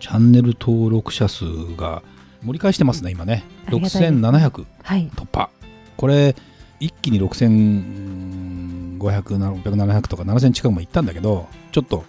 チャンネル登録者数が盛り返してますね今ね。ありがたいです6700はい。突破。これ一気に6500、700とか7000近くもいったんだけどちょっと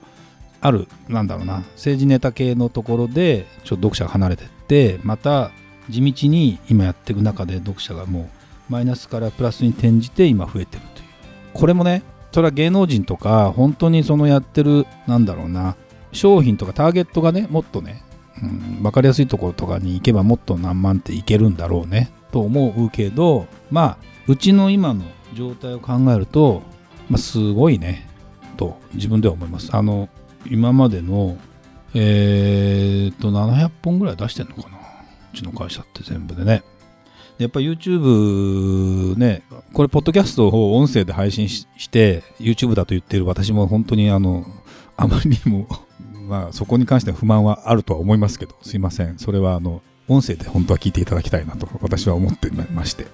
あるなんだろうな政治ネタ系のところでちょっと読者が離れてってまた地道に今やっていく中で読者がもうマイナスからプラスに転じて今増えてるという。これもねそれは芸能人とか本当にそのやってるなんだろうな商品とかターゲットがねもっとね、うん、分かりやすいところとかに行けばもっと何万っていけるんだろうねと思うけどまあうちの今の状態を考えると、まあ、すごいねと自分では思います。あの今までのえー、っと700本ぐらい出してんのかなうちの会社って全部でね。やっぱ YouTube ね、これ、ポッドキャストを音声で配信して、YouTube だと言っている私も本当にあの、あまりにもまあ、そこに関しては不満はあるとは思いますけど、すいません。それはあの、音声で本当は聞いていただきたいなと私は思ってまして。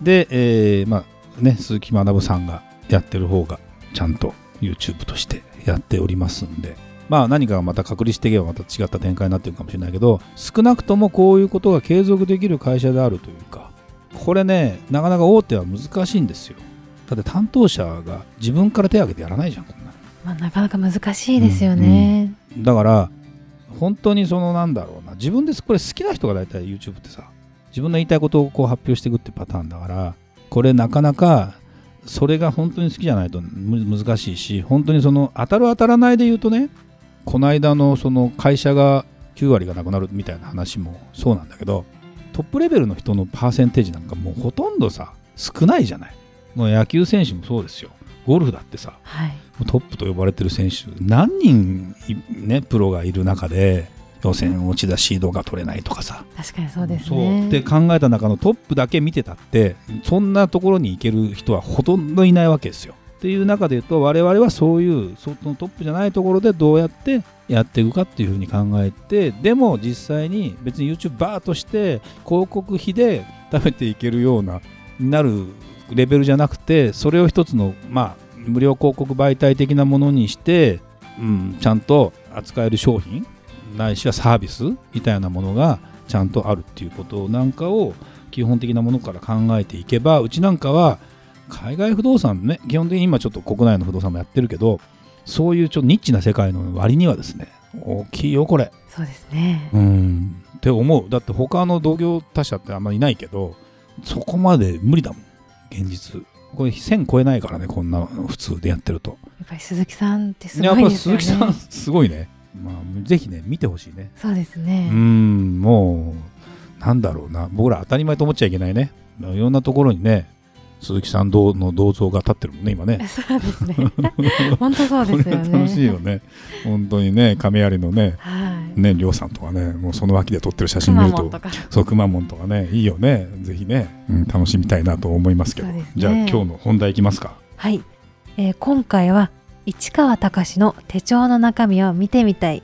で、えー、まあね、鈴木学さんがやってる方がちゃんと YouTube としてやっておりますんで、まあ何かがまた隔離していけばまた違った展開になってるかもしれないけど、少なくともこういうことが継続できる会社であるというか、これね、なかなか大手は難しいんですよ。だって担当者が自分から手を挙げてやらないじゃん、こんなまあ、なかなか難しいですよね、うんうん、だから、本当にそのなんだろうな、自分でこれ好きな人が大体 YouTube ってさ、自分の言いたいことをこう発表していくってパターンだから、これなかなかそれが本当に好きじゃないと難しいし、本当にその当たる当たらないで言うとね、この間のその会社が9割がなくなるみたいな話もそうなんだけど、トップレベルの人のパーセンテージなんかもうほとんどさ、少ないじゃない。もう野球選手もそうですよ。ゴルフだってさ、はい、トップと呼ばれてる選手、何人、ね、プロがいる中で、予選落ちだシードが取れないとかさ。確かにそうですね。って考えた中のトップだけ見てたってそんなところに行ける人はほとんどいないわけですよ。っていう中で言うと我々はそういうそのトップじゃないところでどうやってやっていくかっていうふうに考えてでも実際に別に YouTuber として広告費で食べていけるようななるレベルじゃなくてそれを一つのまあ無料広告媒体的なものにして、うん、ちゃんと扱える商品ないしはサービスみたいなものがちゃんとあるっていうことなんかを基本的なものから考えていけばうちなんかは海外不動産ね基本的に今ちょっと国内の不動産もやってるけどそういうちょっとニッチな世界の割にはですね大きいよこれ。そうですね。うんって思う。だって他の同業他社ってあんまりいないけどそこまで無理だもん現実これ1000超えないからねこんな普通でやってるとやっぱり鈴木さんってすごいですよねやっぱ鈴木さんすごいねまあ、ぜひね、見てほしいね。そうですね。うん、もう、なんだろうな、僕ら当たり前と思っちゃいけないね。いろんなところにね、鈴木さんの銅像が立ってるもんね、今ね。そうですね。本当そうですよね。楽しいよね。本当にね、亀有のね、はい、ね、りょうさんとかね、もうその脇で撮ってる写真見ると、そう、くまモンとかね、いいよね。ぜひね、うん、楽しみたいなと思いますけど。ね、じゃあ今日の本題いきますか。はい。えー、今回は市川隆の手帳の中身を見てみたい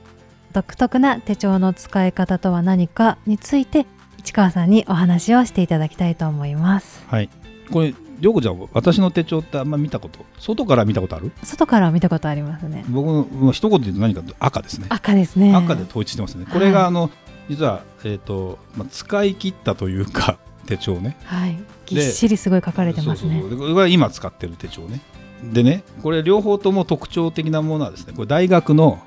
独特な手帳の使い方とは何かについて市川さんにお話をしていただきたいと思いますはいこれ涼子ちゃん私の手帳ってあんま見たこと外から見たことある？外からは見たことありますね。僕の一言で言うと何か赤ですね。赤ですね。赤で統一してますね。これがあの、はい、実は、えーとまあ、使い切ったというか 手帳ね。はい。ぎっしりすごい書かれてますね。そうそうそう。これは今使ってる手帳ね。でねこれ両方とも特徴的なものはですねこれ大学の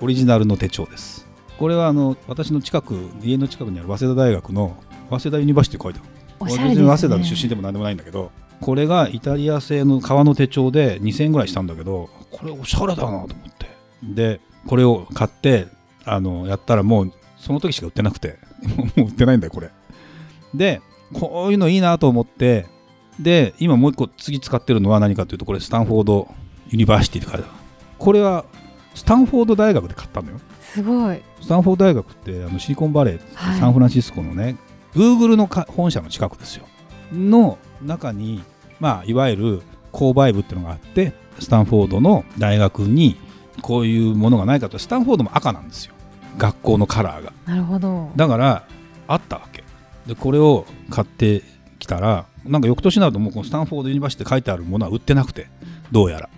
オリジナルの手帳です。これはあの私の近く家の近くにある早稲田大学の早稲田 University 書いてある別に早稲田の出身でも何でもないんだけどこれがイタリア製の革の手帳で2000円ぐらいしたんだけどこれおしゃれだなと思って。でこれを買ってあのやったらもうその時しか売ってなくて。もう売ってないんだよこれ。でこういうのいいなと思って。で今もう一個次使ってるのは何かというとこれスタンフォード University って書いてある。これはスタンフォード大学で買ったのよ。すごい。スタンフォード大学ってあのシリコンバレー、はい。サンフランシスコのね Google のか本社の近くですよ。の中に、まあ、いわゆる購買部っていうのがあってスタンフォードの大学にこういうものがないかと。スタンフォードも赤なんですよ。学校のカラーが。なるほど。だからあったわけ。でこれを買ってきたらなんか翌年になるともうこのスタンフォード University って書いてあるものは売ってなくてどうやら。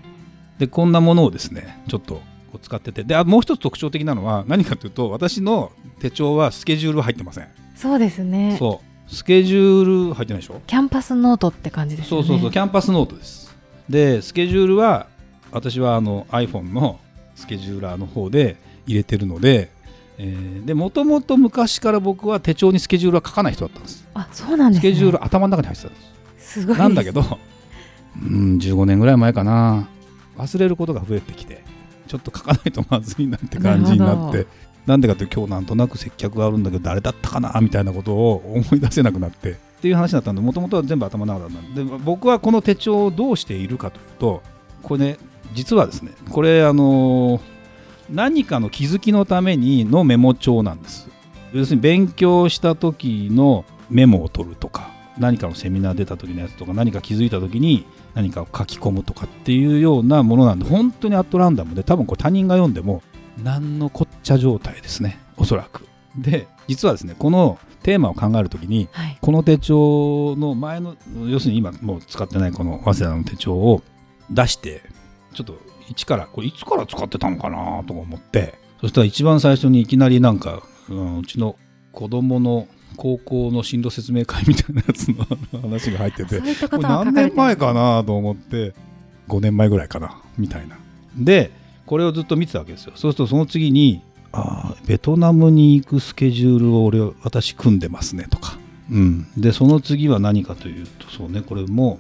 でこんなものをですねちょっとこう使ってて。であもう一つ特徴的なのは何かというと私の手帳はスケジュールは入ってません。そうですね。そう。スケジュール入ってないでしょ？キャンパスノートって感じですよね。そうそうそうキャンパスノートです。でスケジュールは私はあの iPhone のスケジューラーの方で入れてるのでもともと昔から僕は手帳にスケジュールは書かない人だったんです。あそうなんですね。スケジュール頭の中に入ってたんです。すごいなんだけどうん15年ぐらい前かな。忘れることが増えてきてちょっと書かないとまずいなって感じになってなんでかっていうと今日なんとなく接客があるんだけど誰だったかなみたいなことを思い出せなくなってっていう話だったんでもともとは全部頭の中だったんでで僕はこの手帳をどうしているかというとこれね実はですねこれあのー何かの気づきのためにのメモ帳なんです。要するに勉強した時のメモを取るとか何かのセミナー出た時のやつとか何か気づいた時に何かを書き込むとかっていうようなものなんで本当にアットランダムで多分これ他人が読んでも何のこっちゃ状態ですねおそらく。で実はですねこのテーマを考える時にはい。この手帳の前の要するに今もう使ってないこの早稲田の手帳を出してちょっと一からこれいつから使ってたのかなとか思ってそしたら一番最初にいきなりなんか、うん、うちの子供の高校の進路説明会みたいなやつの話が入っててこれ何年前かなと思って5年前ぐらいかなみたいな。でこれをずっと見てたわけですよ。そうするとその次にあーベトナムに行くスケジュールを俺私組んでますねとか、うん、でその次は何かというとそうねこれも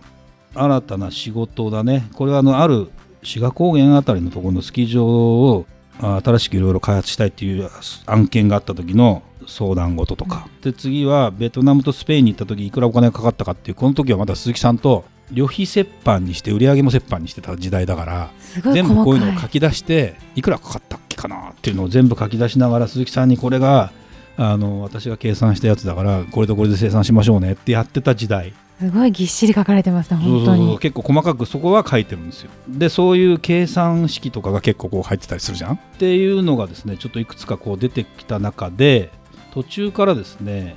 新たな仕事だね。これはあのある志賀高原あたりのところのスキー場をあ新しくいろいろ開発したいっていう案件があった時の相談事とか、で次はベトナムとスペインに行った時いくらお金がかかったかっていうこの時はまだ鈴木さんと旅費折半にして売り上げも折半にしてた時代だから全部こういうのを書き出していくらかかったっけかなっていうのを全部書き出しながら鈴木さんにこれがあの私が計算したやつだからこれとこれで生産しましょうねってやってた時代すごいぎっしり書かれてますね本当に。結構細かくそこは書いてるんですよ。でそういう計算式とかが結構こう入ってたりするじゃん？っていうのがですねちょっといくつかこう出てきた中で途中からですね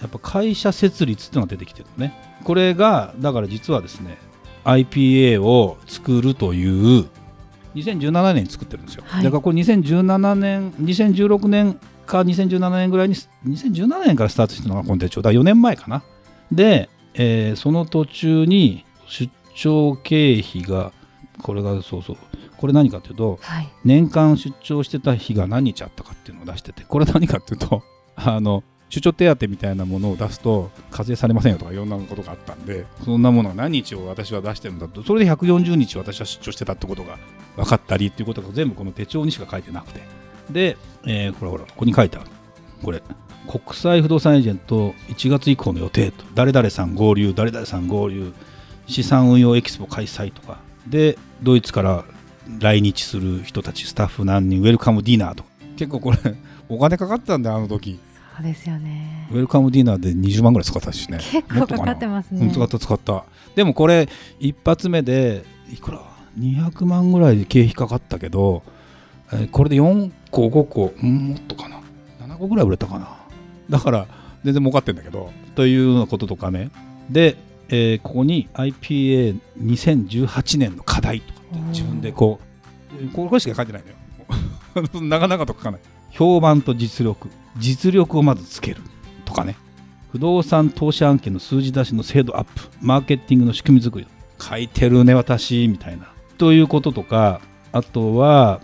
やっぱ会社設立っていうのが出てきてるのね。これがだから実はですね IPA を作るという2017年に作ってるんですよ、はい。だからこれ2017年2016年か2017年ぐらいに2017年からスタートしたのがこの手帳。だ4年前かな。で、えーその途中に出張経費がこれがそうそう。これ何かっていうとはい。年間出張してた日が何日あったかっていうのを出しててこれ何かっていうと あの出張手当みたいなものを出すと課税されませんよとかいろんなことがあったんでそんなものが何日を私は出してるんだとそれで140日私は出張してたってことが分かったりっていうことが全部この手帳にしか書いてなくて。で、えーこれほらここに書いてある。これ国際不動産エージェント1月以降の予定と。誰々さん合流誰々さん合流。資産運用エキスポ開催とか。でドイツから来日する人たちスタッフ何人ウェルカムディナーとか。結構これお金かかったんだよあの時。そうですよね。ウェルカムディナーで20万ぐらい使ったしね。結構かかってますね。うん使った使った。でもこれ一発目でいくら？200万ぐらいで経費かかったけど、えーこれで4個5個うんもっとかな。7個ぐらい売れたかなだから全然儲かってんだけどというようなこととかね。で、えーここに IPA2018 年の課題とかって自分でこうこれしか書いてないのよ。長々と書かない。評判と実力。実力をまずつけるとかね。不動産投資案件の数字出しの精度アップ。マーケティングの仕組み作り。書いてるね私みたいな。ということとかあとは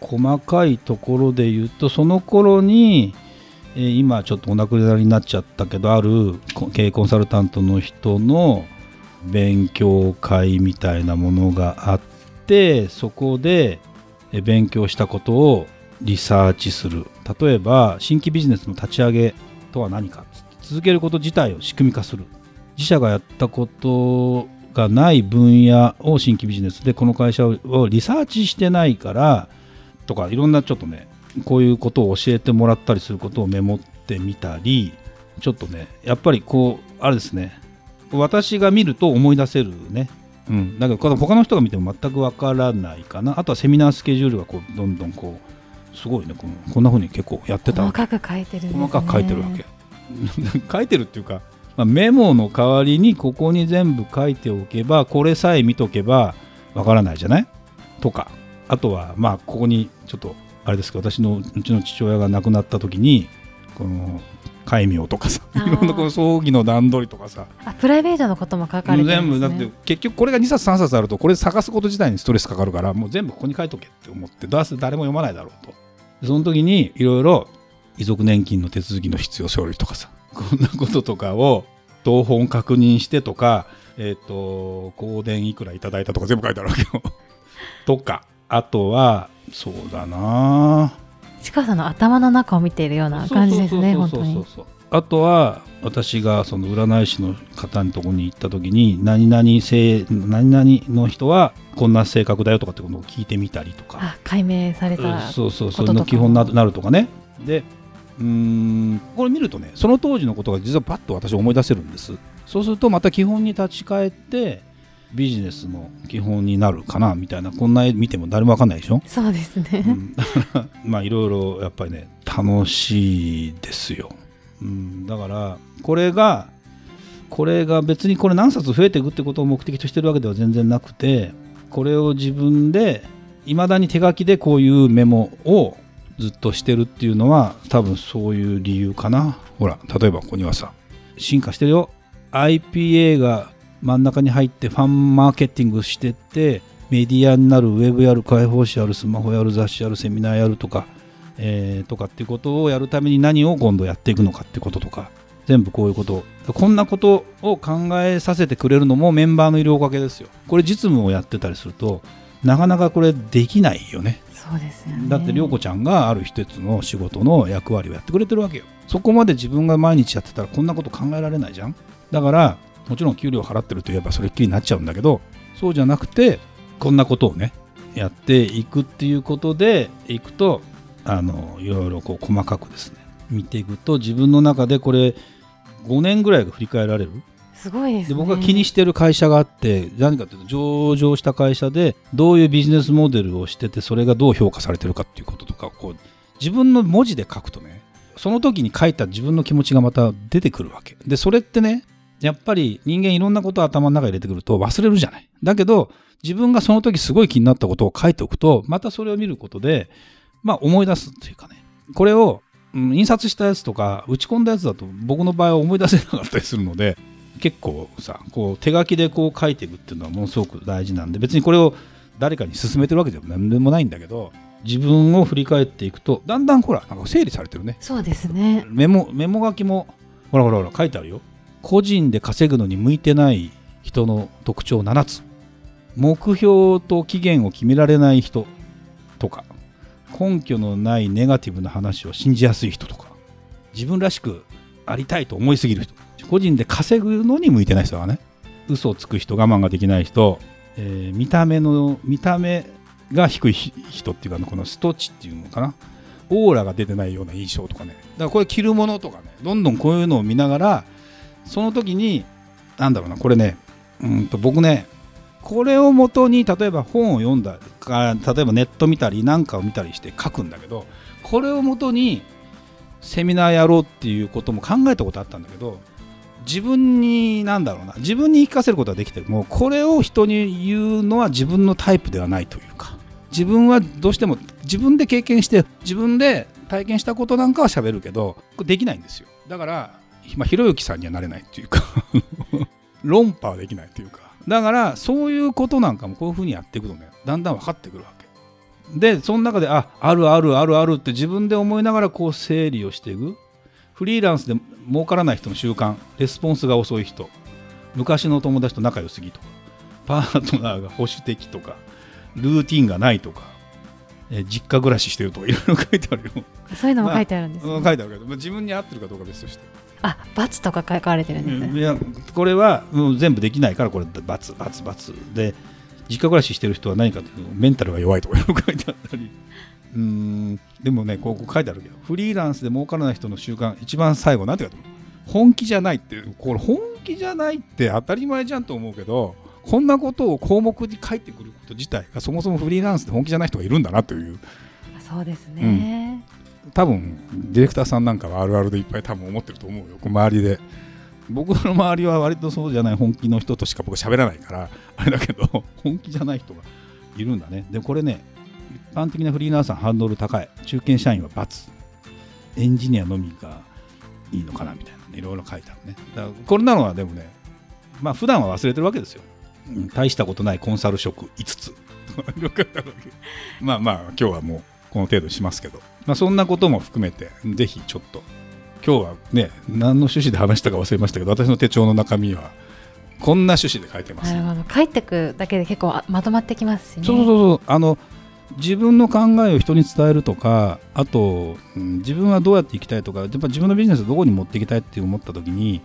細かいところで言うとその頃に、え今ちょっとお亡くなりになっちゃったけどある経営コンサルタントの人の勉強会みたいなものがあってそこで勉強したことをリサーチする。例えば新規ビジネスの立ち上げとは何か続けること自体を仕組み化する。自社がやったことがない分野を新規ビジネスでこの会社をリサーチしてないからとかいろんなちょっとねこういうことを教えてもらったりすることをメモってみたりちょっとねやっぱりこうあれですね。私が見ると思い出せるね。うん、だけどこの他の人が見ても全くわからないかな。あとはセミナースケジュールがこうどんどんこうすごいね。このこんな風に結構やってた。細かく書いてるね。細かく書いてるわけ。書いてるっていうか、まあ、メモの代わりにここに全部書いておけばこれさえ見とけばわからないじゃない？とか。あとはまあここにちょっとあれですけど私のうちの父親が亡くなった時にこの戒名とかさいろんなこの葬儀の段取りとかさ。あプライベートのことも書かれてるんです、ね、全部だって結局これが2冊3冊あるとこれ探すこと自体にストレスかかるからもう全部ここに書いとけって思ってどうせ誰も読まないだろうと。でその時にいろいろ遺族年金の手続きの必要書類とかさこんなこととかを同本確認してとかえっ、と香典いくらいただいたとか全部書いてあるわけよ。とかあとはそうだな。市川さんの頭の中を見ているような感じですね本当に。あとは私がその占い師の方のところに行った時に何々性何々の人はこんな性格だよとかってことを聞いてみたりとか。あ解明されたそうそうそこととかもれの基本にななるとかね。でうーんこれ見るとねその当時のことが実はパッと私思い出せるんです。そうするとまた基本に立ち返ってビジネスの基本になるかなみたいなこんな絵見ても誰もわかんないでしょ？そうですね、うん。だからまあいろいろやっぱりね楽しいですよ、うん、だからこれがこれが別にこれ何冊増えていくってことを目的としてるわけでは全然なくてこれを自分でいまだに手書きでこういうメモをずっとしてるっていうのは多分そういう理由かな。ほら例えばここにはさ進化してるよ。IPA が真ん中に入ってファンマーケティングしてってメディアになるウェブやる開放誌やるスマホやる雑誌やるセミナーやるとか、えーとかっていうことをやるために何を今度やっていくのかってこととか全部こういうことこんなことを考えさせてくれるのもメンバーのいるおかげですよ。これ実務をやってたりするとなかなかこれできないよね。そうですよね。だって涼子ちゃんがある一つの仕事の役割をやってくれてるわけよ。そこまで自分が毎日やってたらこんなこと考えられないじゃん。だからもちろん給料払ってるといえばそれっきりになっちゃうんだけどそうじゃなくてこんなことをねやっていくっていうことでいくとあのいろいろこう細かくですね見ていくと自分の中でこれ5年ぐらいが振り返られる。すごいですね。で僕が気にしてる会社があって何かというと上場した会社でどういうビジネスモデルをしててそれがどう評価されてるかっていうこととかをこう自分の文字で書くとねその時に書いた自分の気持ちがまた出てくるわけ。でそれってねやっぱり人間いろんなことを頭の中に入れてくると忘れるじゃない。だけど自分がその時すごい気になったことを書いておくとまたそれを見ることでまあ思い出すっていうかね。これを、うん印刷したやつとか打ち込んだやつだと僕の場合は思い出せなかったりするので結構さこう手書きでこう書いていくっていうのはものすごく大事なんで別にこれを誰かに勧めてるわけでも何でもないんだけど自分を振り返っていくとだんだんほらなんか整理されてるね。そうですね。メモメモ書きもほらほらほら書いてあるよ個人で稼ぐのに向いてない人の特徴7つ。目標と期限を決められない人とか根拠のないネガティブな話を信じやすい人とか自分らしくありたいと思いすぎる人。個人で稼ぐのに向いてない人がね。嘘をつく人我慢ができない人、えー見た目の見た目が低い人っていうかこのストッチっていうのかな。オーラが出てないような印象とかね。だからこれ着るものとかね。どんどんこういうのを見ながらその時になんだろうなこれねうんと僕ねこれをもとに例えば本を読んだか例えばネット見たりなんかを見たりして書くんだけどこれをもとにセミナーやろうっていうことも考えたことあったんだけど自分になんだろうな自分に言い聞かせることはできてもこれを人に言うのは自分のタイプではないというか自分はどうしても自分で経験して自分で体験したことなんかは喋るけどできないんですよ。だから、まあ、ひろゆきさんにはなれないっていうか 論破はできないというか。だからそういうことなんかもこういうふうにやっていくとねだんだん分かってくるわけ。でその中でああるあるあるあるって自分で思いながらこう整理をしていく。フリーランスで儲からない人の習慣。レスポンスが遅い人。昔の友達と仲良すぎと。かパートナーが保守的とか。ルーティンがないとか、えー実家暮らししてるとかいろいろ書いてあるよ、そういうのも書いてあるんです、ね。うん書いてあるけど、まあ自分に合ってるかどうか別としてあ罰とか書かれてるんですね、いやこれは、うん全部できないからこれ。罰罰罰で実家暮らししてる人は何かというとメンタルが弱いとか書いてあったり。うーんでもねここ書いてあるけどフリーランスで儲からない人の習慣一番最後なんて書いてある本気じゃないってこれ本気じゃないって当たり前じゃんと思うけどこんなことを項目に書いてくること自体がそもそもフリーランスで本気じゃない人がいるんだなという。そうですね、多分ディレクターさんなんかはあるあるでいっぱい多分思ってると思うよ。周りで。僕の周りは割とそうじゃない本気の人としか僕喋らないから あれだけど本気じゃない人がいるんだね。でこれね一般的なフリーランスはハンドル高い。中堅社員は×エンジニアのみがいいのかなみたいなね。いろいろ書いてあるね。だからこれなのはでもねまあ普段は忘れてるわけですよ、うん。大したことないコンサル職5つ。まあまあ今日はもうこの程度にしますけど、まあ、そんなことも含めてぜひちょっと今日はね何の趣旨で話したか忘れましたけど私の手帳の中身はこんな趣旨で書いてます、なるほど。帰ってくだけで結構あまとまってきますしね。そうそうそうあの自分の考えを人に伝えるとかあと、うん自分はどうやっていきたいとかやっぱ自分のビジネスをどこに持っていきたいって思った時に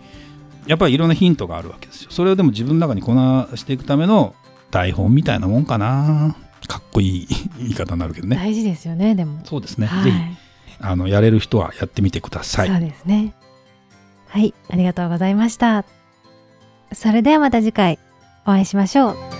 やっぱりいろんなヒントがあるわけですよ。それをでも自分の中にこなしていくための台本みたいなもんかなかっこいい 言い方になるけどね。大事ですよねでも。そうですね、はい。ぜひあのやれる人はやってみてください。そうですね。はいありがとうございました。それではまた次回お会いしましょう